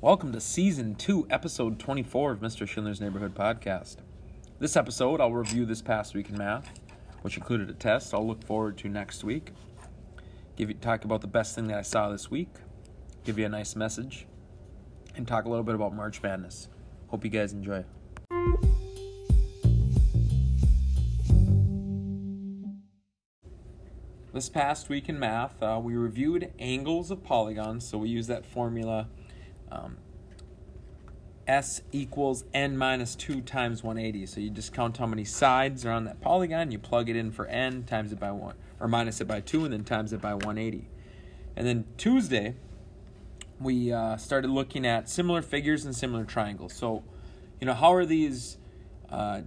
Welcome to Season 2, Episode 24 of Mr. Schindler's Neighborhood Podcast. This episode, I'll review this past week in math, which included a test I'll look forward to next week. Give you talk about the best thing that I saw this week, give you a nice message, and talk a little bit about March Madness. Hope you guys enjoy. This past week in math, uh, we reviewed angles of polygons, so we use that formula um, S equals n minus 2 times 180. So you just count how many sides are on that polygon, you plug it in for n, times it by 1, or minus it by 2, and then times it by 180. And then Tuesday, we uh, started looking at similar figures and similar triangles. So, you know, how are these uh,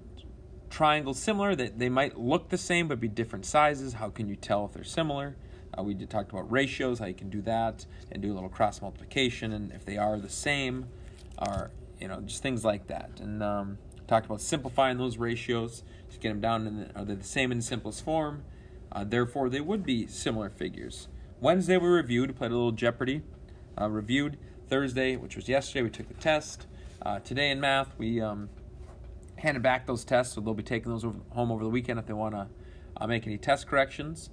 triangles similar? That they might look the same but be different sizes. How can you tell if they're similar? Uh, we talked about ratios, how you can do that, and do a little cross multiplication, and if they are the same, or you know, just things like that. And um, talked about simplifying those ratios to get them down. And are they the same in the simplest form? Uh, therefore, they would be similar figures. Wednesday we reviewed, played a little Jeopardy, uh, reviewed. Thursday, which was yesterday, we took the test. Uh, today in math, we um, handed back those tests, so they'll be taking those over, home over the weekend if they want to uh, make any test corrections.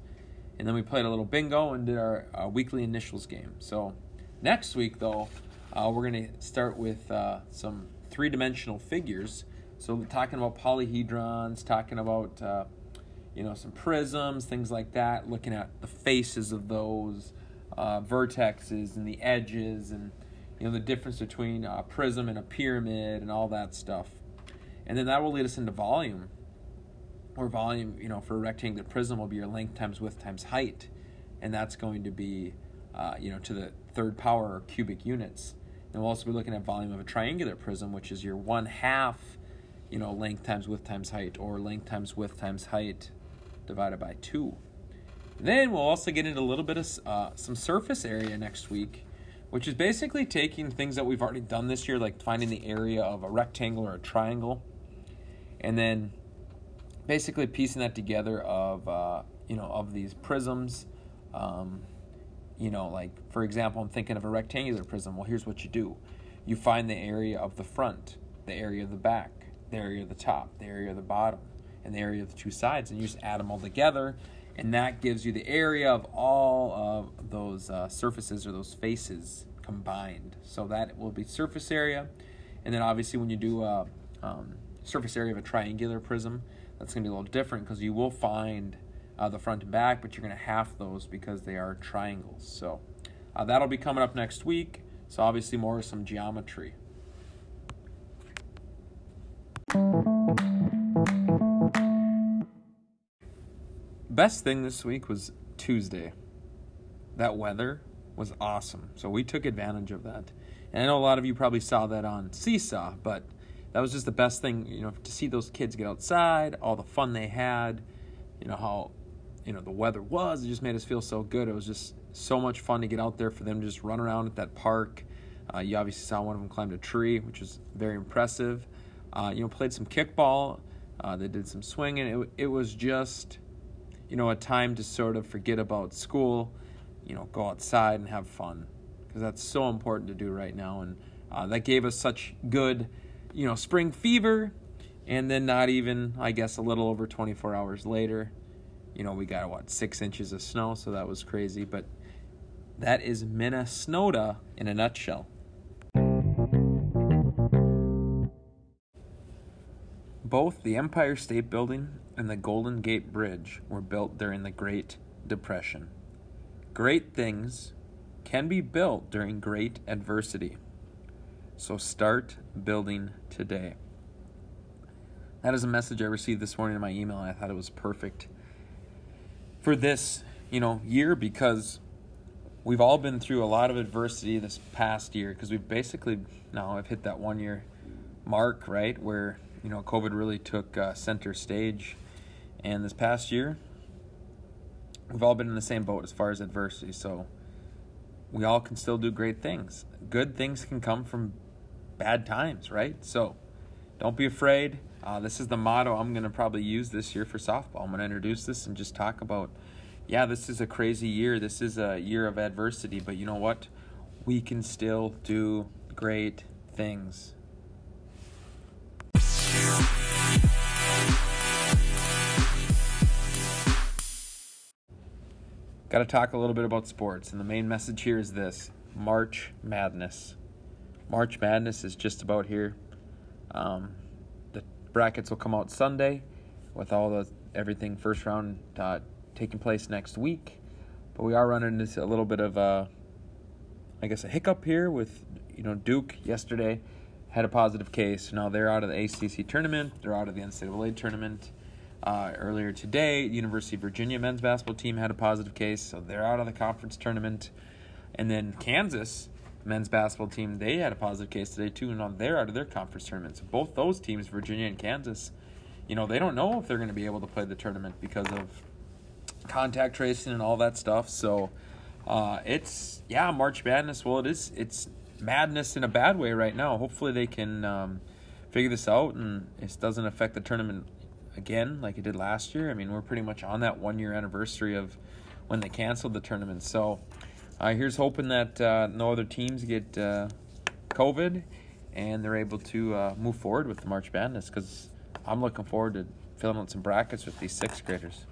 And then we played a little bingo and did our uh, weekly initials game. So next week, though, uh, we're going to start with uh, some three dimensional figures. So, talking about polyhedrons, talking about uh, you know some prisms, things like that. Looking at the faces of those uh, vertexes and the edges, and you know the difference between a prism and a pyramid, and all that stuff. And then that will lead us into volume, where volume, you know, for a rectangular prism will be your length times width times height, and that's going to be, uh, you know, to the third power or cubic units. And we'll also be looking at volume of a triangular prism, which is your one half, you know, length times width times height, or length times width times height divided by two. Then we'll also get into a little bit of uh, some surface area next week, which is basically taking things that we've already done this year, like finding the area of a rectangle or a triangle, and then basically piecing that together of uh, you know of these prisms. Um, you know, like for example, I'm thinking of a rectangular prism. Well, here's what you do: you find the area of the front, the area of the back, the area of the top, the area of the bottom, and the area of the two sides, and you just add them all together, and that gives you the area of all of those uh, surfaces or those faces combined. So that will be surface area, and then obviously when you do a um, surface area of a triangular prism, that's going to be a little different because you will find uh, the front and back, but you're going to half those because they are triangles. So uh, that'll be coming up next week. So obviously more some geometry. Best thing this week was Tuesday. That weather was awesome. So we took advantage of that. And I know a lot of you probably saw that on Seesaw, but that was just the best thing, you know, to see those kids get outside, all the fun they had, you know, how, you know, the weather was. It just made us feel so good. It was just so much fun to get out there for them to just run around at that park. Uh, you obviously saw one of them climb a tree, which was very impressive. Uh, you know, played some kickball. Uh, they did some swinging. It, it was just, you know, a time to sort of forget about school, you know, go outside and have fun because that's so important to do right now. And uh, that gave us such good you know, spring fever. And then not even, I guess, a little over 24 hours later, you know, we got what, six inches of snow. So that was crazy. But that is Minnesota in a nutshell. Both the Empire State Building and the Golden Gate Bridge were built during the Great Depression. Great things can be built during great adversity. So start building today. That is a message I received this morning in my email, and I thought it was perfect for this, you know, year because we've all been through a lot of adversity this past year because we've basically now I've hit that one year mark, right, where you know COVID really took uh, center stage, and this past year we've all been in the same boat as far as adversity. So we all can still do great things. Good things can come from bad times, right? So don't be afraid. Uh, this is the motto I'm going to probably use this year for softball. I'm going to introduce this and just talk about, yeah, this is a crazy year. This is a year of adversity, but you know what? we can still do great things. Got to talk a little bit about sports, and the main message here is this March Madness. March Madness is just about here. Um, the brackets will come out Sunday with all the everything first round uh, taking place next week. But we are running into a little bit of a, I guess, a hiccup here with you know Duke yesterday had a positive case. Now they're out of the ACC tournament. They're out of the NCAA tournament. Uh, earlier today, University of Virginia men's basketball team had a positive case, so they're out of the conference tournament. And then Kansas men's basketball team, they had a positive case today too, and now they're out of their conference tournament. So both those teams, Virginia and Kansas, you know, they don't know if they're going to be able to play the tournament because of contact tracing and all that stuff. So uh, it's yeah, March Madness. Well, it is. It's madness in a bad way right now. Hopefully, they can um, figure this out and it doesn't affect the tournament again like it did last year. I mean, we're pretty much on that one year anniversary of when they canceled the tournament. So uh, here's hoping that uh, no other teams get uh, COVID and they're able to uh, move forward with the March Madness because I'm looking forward to filling out some brackets with these sixth graders.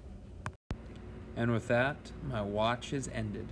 And with that, my watch is ended.